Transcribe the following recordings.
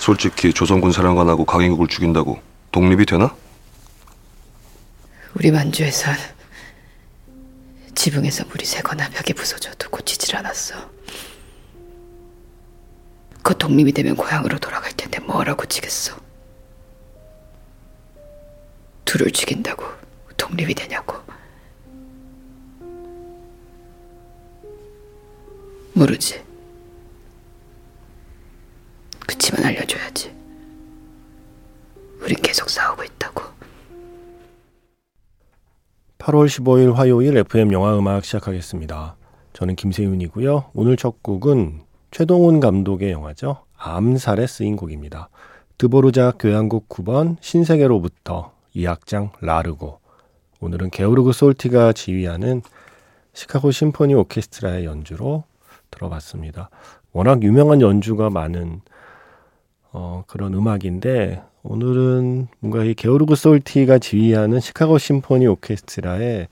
솔직히 조선군 사령관하고 강인국을 죽인다고 독립이 되나? 우리 만주에선 지붕에서 물이 새거나 벽이 부서져도 고치질 않았어. 그 독립이 되면 고향으로 돌아갈 텐데 뭐라 고 치겠어? 둘을 죽인다고 독립이 되냐고. 모르지. 그치만 알려줘야지. 우린 계속 싸우고 있다고. 8월 15일 화요일 FM 영화 음악 시작하겠습니다. 저는 김세윤이고요. 오늘 첫 곡은 최동훈 감독의 영화죠. 암살에 쓰인 곡입니다. 드보르자 교향곡 9번 신세계로부터 이악장 라르고 오늘은 게오르그 솔티가 지휘하는 시카고 심포니 오케스트라의 연주로 들어봤습니다. 워낙 유명한 연주가 많은 어, 그런 음악인데 오늘은 뭔가 이 게오르그 솔티가 지휘하는 시카고 심포니 오케스트라의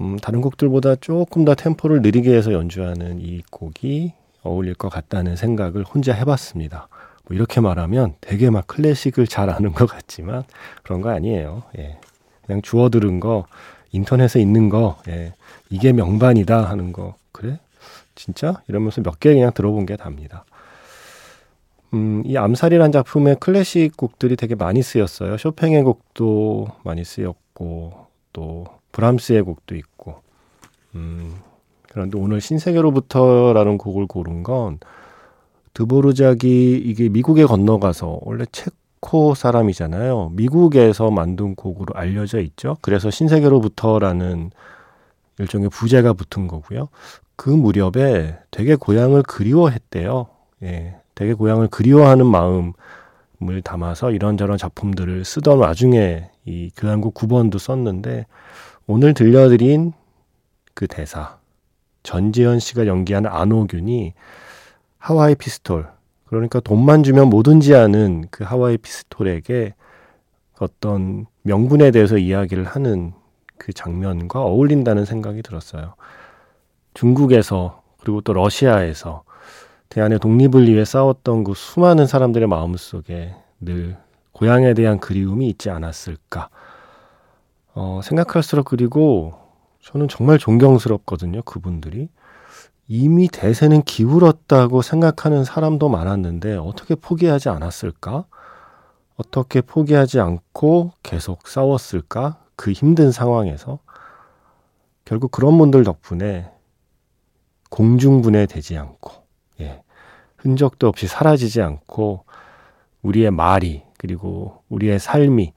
음, 다른 곡들보다 조금 더 템포를 느리게 해서 연주하는 이 곡이 어울릴 것 같다는 생각을 혼자 해봤습니다. 뭐 이렇게 말하면 되게 막 클래식을 잘 아는 것 같지만 그런 거 아니에요. 예. 그냥 주워 들은 거, 인터넷에 있는 거, 예. 이게 명반이다 하는 거, 그래? 진짜? 이러면서 몇 개 그냥 들어본 게 답니다. 음, 이 암살이란 작품의 클래식 곡들이 되게 많이 쓰였어요. 쇼팽의 곡도 많이 쓰였고, 또 브람스의 곡도 있고. 음, 그런데 오늘 신세계로부터라는 곡을 고른 건 드보르작이 이게 미국에 건너가서 원래 체코 사람이잖아요. 미국에서 만든 곡으로 알려져 있죠. 그래서 신세계로부터라는 일종의 부제가 붙은 거고요. 그 무렵에 되게 고향을 그리워했대요. 예. 되게 고향을 그리워하는 마음을 담아서 이런저런 작품들을 쓰던 와중에 이 교향곡 9번도 썼는데 오늘 들려드린 그 대사 전지현 씨가 연기한 안호균이 하와이 피스톨 그러니까 돈만 주면 뭐든지 하는 그 하와이 피스톨에게 어떤 명분에 대해서 이야기를 하는 그 장면과 어울린다는 생각이 들었어요. 중국에서 그리고 또 러시아에서 대한의 독립을 위해 싸웠던 그 수많은 사람들의 마음속에 늘 고향에 대한 그리움이 있지 않았을까. 어, 생각할수록 그리고 저는 정말 존경스럽거든요. 그분들이. 이미 대세는 기울었다고 생각하는 사람도 많았는데 어떻게 포기하지 않았을까? 어떻게 포기하지 않고 계속 싸웠을까? 그 힘든 상황에서. 결국 그런 분들 덕분에 공중분해 되지 않고, 예, 흔적도 없이 사라지지 않고, 우리의 말이, 그리고 우리의 삶이,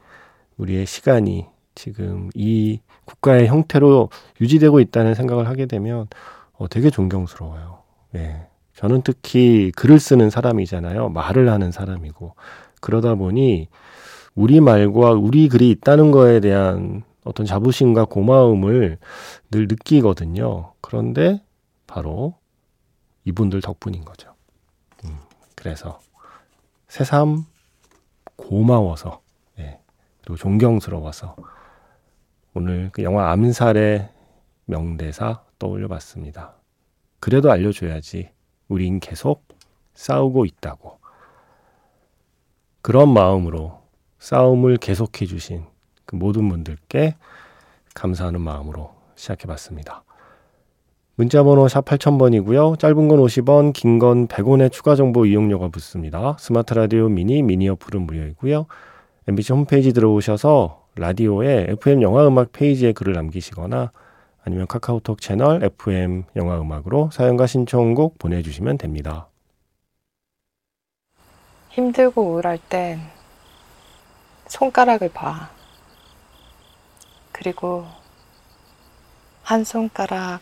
우리의 시간이 지금 이 국가의 형태로 유지되고 있다는 생각을 하게 되면 어, 되게 존경스러워요. 예. 저는 특히 글을 쓰는 사람이잖아요. 말을 하는 사람이고. 그러다 보니 우리 말과 우리 글이 있다는 거에 대한 어떤 자부심과 고마움을 늘 느끼거든요. 그런데 바로 이분들 덕분인 거죠. 음, 그래서 새삼 고마워서, 예, 그리고 존경스러워서 오늘 그 영화 암살의 명대사 떠올려 봤습니다. 그래도 알려줘야지. 우린 계속 싸우고 있다고. 그런 마음으로 싸움을 계속해 주신 그 모든 분들께 감사하는 마음으로 시작해 봤습니다. 문자번호 샵 8000번이고요. 짧은 건 50원, 긴 건 100원의 추가 정보 이용료가 붙습니다. 스마트 라디오 미니, 미니 어플은 무료이고요. MBC 홈페이지 들어오셔서 라디오에 FM 영화 음악 페이지에 글을 남기시거나 아니면 카카오톡 채널 FM 영화 음악으로 사연과 신청곡 보내주시면 됩니다. 힘들고 우울할 땐 손가락을 봐. 그리고 한 손가락,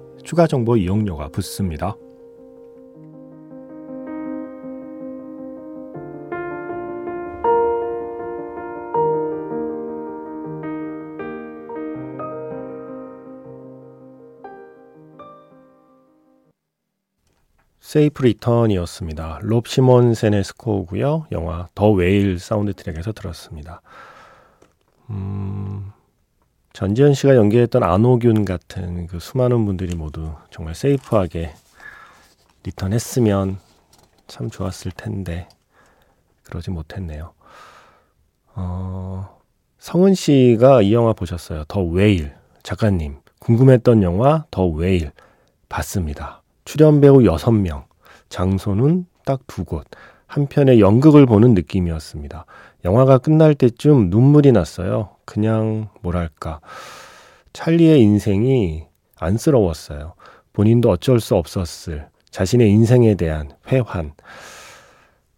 추가 정보 이용료가 붙습니다. Safe Return이었습니다. 롭 시몬센의 스코어고요. 영화 더 웨일 사운드 트랙에서 들었습니다. 음... 전지현 씨가 연기했던 안옥윤 같은 그 수많은 분들이 모두 정말 safe하게 return했으면 참 좋았을 텐데 그러지 못했네요. 어, 성은 씨가 이 영화 보셨어요. 더 웨일 작가님 궁금했던 영화 더 웨일 봤습니다. 출연 배우 6명, 장소는 딱 두 곳. 한편의 연극을 보는 느낌이었습니다. 영화가 끝날 때쯤 눈물이 났어요. 그냥 뭐랄까 찰리의 인생이 안쓰러웠어요. 본인도 어쩔 수 없었을 자신의 인생에 대한 회환.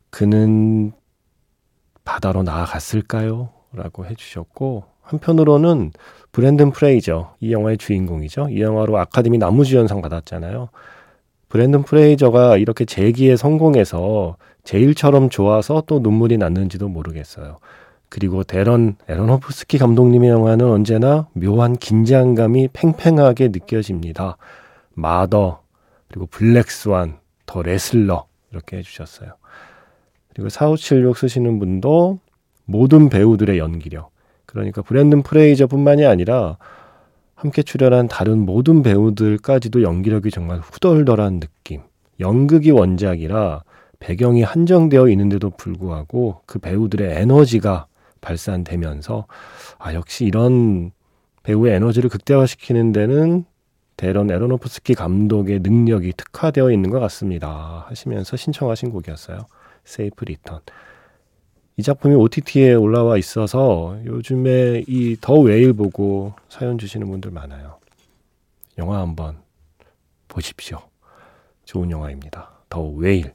그는 바다로 나아갔을까요? 라고 해주셨고, 한편으로는 브랜든 프레이저, 이 영화의 주인공이죠. 이 영화로 아카데미 남우주연상 받았잖아요. 브랜든 프레이저가 이렇게 재기에 성공해서 제 일처럼 좋아서 또 눈물이 났는지도 모르겠어요. 그리고 대런 애러노프스키 감독님의 영화는 언제나 묘한 긴장감이 팽팽하게 느껴집니다. 마더, 그리고 블랙스완, 더 레슬러 이렇게 해주셨어요. 그리고 4576 쓰시는 분도 모든 배우들의 연기력. 그러니까 브랜든 프레이저뿐만이 아니라 함께 출연한 다른 모든 배우들까지도 연기력이 정말 후덜덜한 느낌. 연극이 원작이라 배경이 한정되어 있는데도 불구하고 그 배우들의 에너지가 발산되면서 아 역시 이런 배우의 에너지를 극대화시키는 데는 데런 에로노프스키 감독의 능력이 특화되어 있는 것 같습니다. 하시면서 신청하신 곡이었어요. Safe Return. 이 작품이 OTT에 올라와 있어서 요즘에 이 더 웨일 보고 사연 주시는 분들 많아요. 영화 한번 보십시오. 좋은 영화입니다. 더 웨일.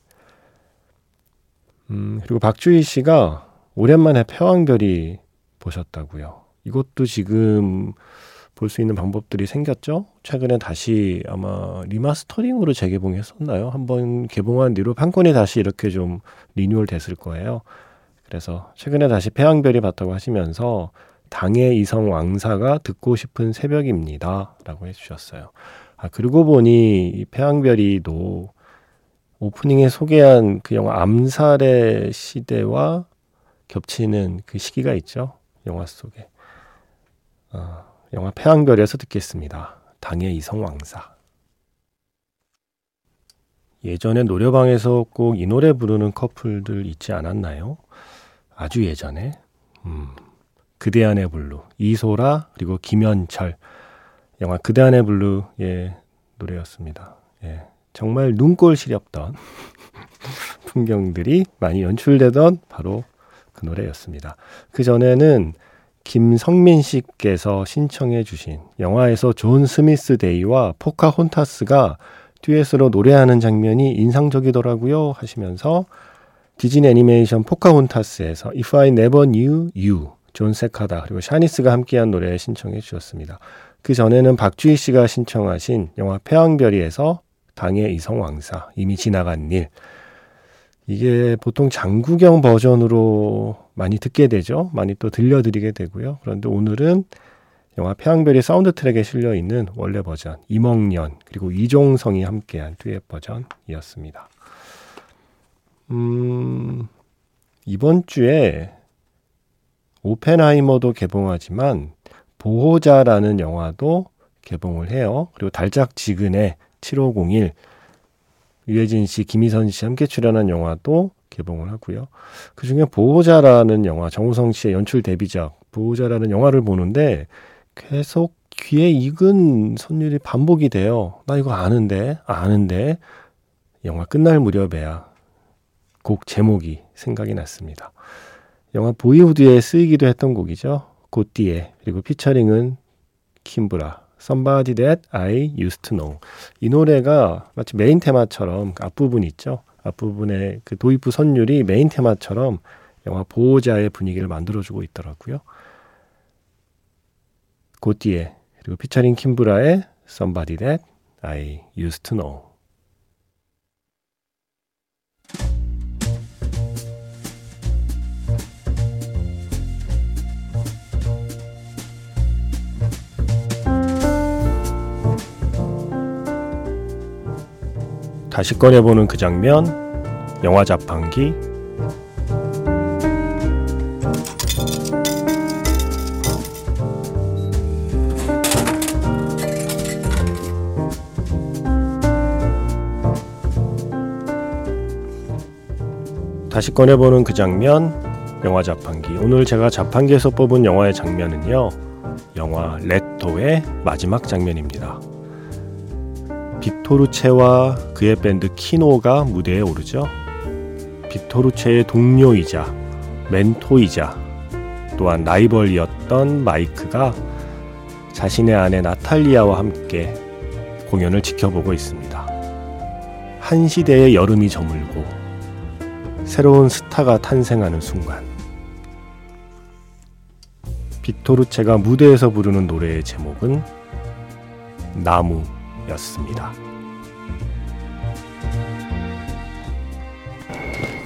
음, 그리고 박주희 씨가 오랜만에 패왕별희 보셨다고요. 이것도 지금 볼 수 있는 방법들이 생겼죠? 최근에 다시 아마 remastering으로 재개봉했었나요? 한번 개봉한 뒤로 판권이 다시 이렇게 좀 리뉴얼 됐을 거예요. 그래서 최근에 다시 폐왕별이 봤다고 하시면서 당의 이성 왕사가 듣고 싶은 새벽입니다. 라고 해주셨어요. 아, 그러고 보니 이 폐왕별이도 오프닝에 소개한 그 영화 암살의 시대와 겹치는 그 시기가 있죠. 영화 속에. 어, 영화 폐왕별에서 듣겠습니다. 당의 이성 왕사. 예전에 노래방에서 꼭 이 노래 부르는 커플들 있지 않았나요? 아주 예전에 음, 그대 안의 블루 이소라 그리고 김현철 영화 그대 안의 블루의 노래였습니다. 예, 정말 눈꼴 시렵던 풍경들이 많이 연출되던 바로 그 노래였습니다. 그 전에는 김성민 씨께서 신청해 주신 영화에서 존 스미스 데이와 포카혼타스가 듀엣으로 노래하는 장면이 인상적이더라고요 하시면서 디즈니 애니메이션 포카혼타스에서 If I Never Knew You, 존 세카다 그리고 샤니스가 함께한 노래 신청해 주셨습니다. 그 전에는 박주희 씨가 신청하신 영화 패왕별희에서 당애이성왕사 이미 지나간 일 이게 보통 장국영 버전으로 많이 듣게 되죠. 많이 또 들려드리게 되고요. 그런데 오늘은 영화 패왕별희 사운드 트랙에 실려 있는 원래 버전 이멍년 그리고 이종성이 함께한 듀엣 버전이었습니다. 음, 이번 주에 오펜하이머도 개봉하지만 보호자라는 영화도 개봉을 해요. 그리고 달짝지근해 7501 유해진 씨, 김희선 씨 함께 출연한 영화도 개봉을 하고요. 그 중에 보호자라는 영화, 정우성 씨의 연출 데뷔작 보호자라는 영화를 보는데 계속 귀에 익은 선율이 반복이 돼요. 나 이거 아는데, 아는데 영화 끝날 무렵에야 곡 제목이 생각이 났습니다. 영화 보이후드에 쓰이기도 했던 곡이죠. 고티에 그리고 featuring은 킴브라 Somebody That I Used to Know 이 노래가 마치 메인 테마처럼 그 앞부분 있죠. 앞부분의 그 도입부 선율이 메인 테마처럼 영화 보호자의 분위기를 만들어주고 있더라고요. 곧뒤에 그리고 피처링 킴브라의 Somebody That I Used to Know 다시 꺼내보는 그 장면, 영화 자판기. 다시 꺼내보는 그 장면, 영화 자판기. 오늘 제가 자판기에서 뽑은 영화의 장면은요, 영화 레토의 마지막 장면입니다. 빅토르체와 그의 밴드 키노가 무대에 오르죠. 빅토르체의 동료이자 멘토이자 또한 라이벌이었던 마이크가 자신의 아내 나탈리아와 함께 공연을 지켜보고 있습니다. 한 시대의 여름이 저물고 새로운 스타가 탄생하는 순간 빅토르체가 무대에서 부르는 노래의 제목은 나무 였습니다.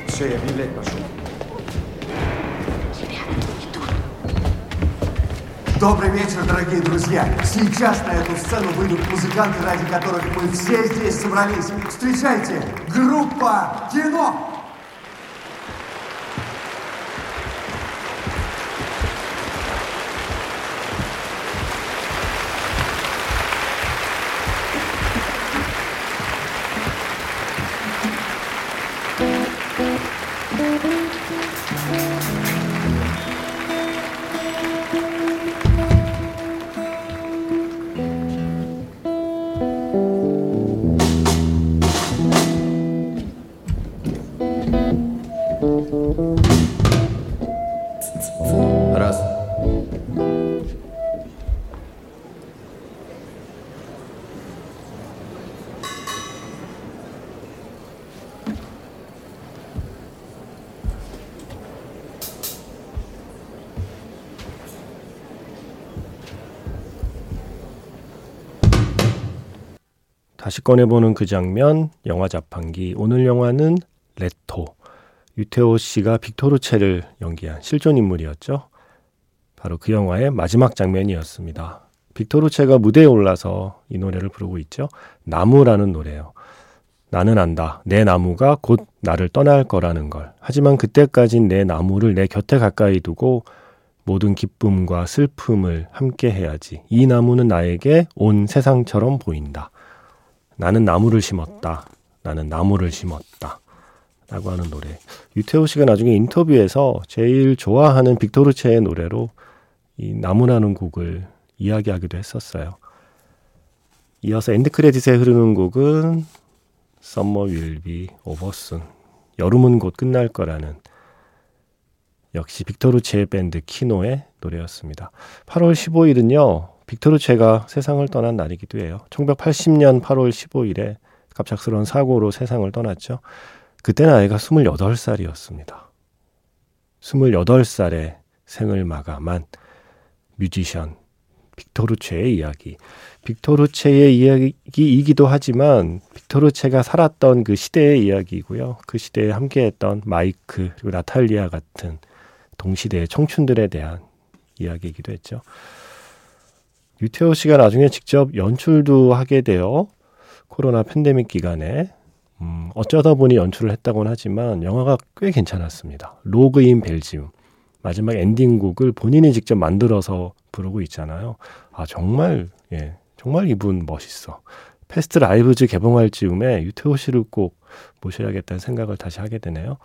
Все, я объявлять пошел. Добрый вечер, дорогие друзья! Сейчас на эту сцену выйдут музыканты, ради которых мы все здесь собрались. Встречайте, группа «Кино». 다시 꺼내보는 그 장면, 영화 자판기. 오늘 영화는 레토. 유태호 씨가 빅토르체를 연기한 실존 인물이었죠. 바로 그 영화의 마지막 장면이었습니다. 빅토르체가 무대에 올라서 이 노래를 부르고 있죠. 나무라는 노래예요. 나는 안다. 내 나무가 곧 나를 떠날 거라는 걸. 하지만 그때까진 내 나무를 내 곁에 가까이 두고 모든 기쁨과 슬픔을 함께 해야지. 이 나무는 나에게 온 세상처럼 보인다. 나는 나무를 심었다. 나는 나무를 심었다. 라고 하는 노래. 유태오 씨가 나중에 인터뷰에서 제일 좋아하는 빅토르체의 노래로 이 나무라는 곡을 이야기하기도 했었어요. 이어서 end credit에 흐르는 곡은 Summer Will Be Over Soon. 여름은 곧 끝날 거라는 역시 빅토르체의 밴드 키노의 노래였습니다. 8월 15일은요. 빅토르 체가 세상을 떠난 날이기도 해요. 1980년 8월 15일에 갑작스러운 사고로 세상을 떠났죠. 그때 나이가 28살이었습니다. 28살에 생을 마감한 뮤지션 빅토르체의 이야기. 빅토르체의 이야기이기도 하지만 빅토르체가 살았던 그 시대의 이야기이고요. 그 시대에 함께했던 마이크 그리고 나탈리아 같은 동시대의 청춘들에 대한 이야기이기도 했죠. 유태오 씨가 나중에 직접 연출도 하게 되어 코로나 팬데믹 기간에 음, 어쩌다 보니 연출을 했다고는 하지만 영화가 꽤 괜찮았습니다. 로그인 벨지움 마지막 엔딩곡을 본인이 직접 만들어서 부르고 있잖아요. 아 정말 예 정말 이분 멋있어. 패스트 라이브즈 개봉할 즈음에 유태오 씨를 꼭 모셔야겠다는 생각을 다시 하게 되네요.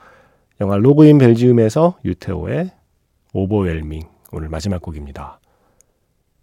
영화 로그인 벨지움에서 유태오의 오버웰밍 오늘 마지막 곡입니다.